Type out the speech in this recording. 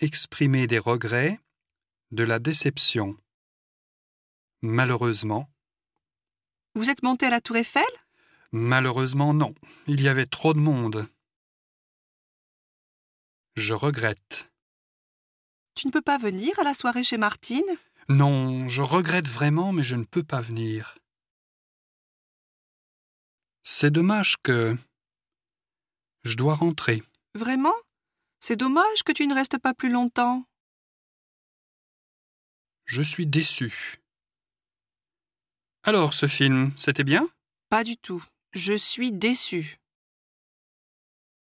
exprimer des regrets, de la déception. Malheureusement, Vous êtes monté à la Tour Eiffel? Malheureusement non, il y avait trop de monde. Je regrette. Tu ne peux pas venir à la soirée chez Martine? Non, je regrette vraiment, mais je ne peux pas venir. C'est dommage que... Je dois rentrer. Vraiment? C'est dommage que tu ne restes pas plus longtemps. Je suis déçu. Alors, ce film, c'était bien? Pas du tout. Je suis déçue.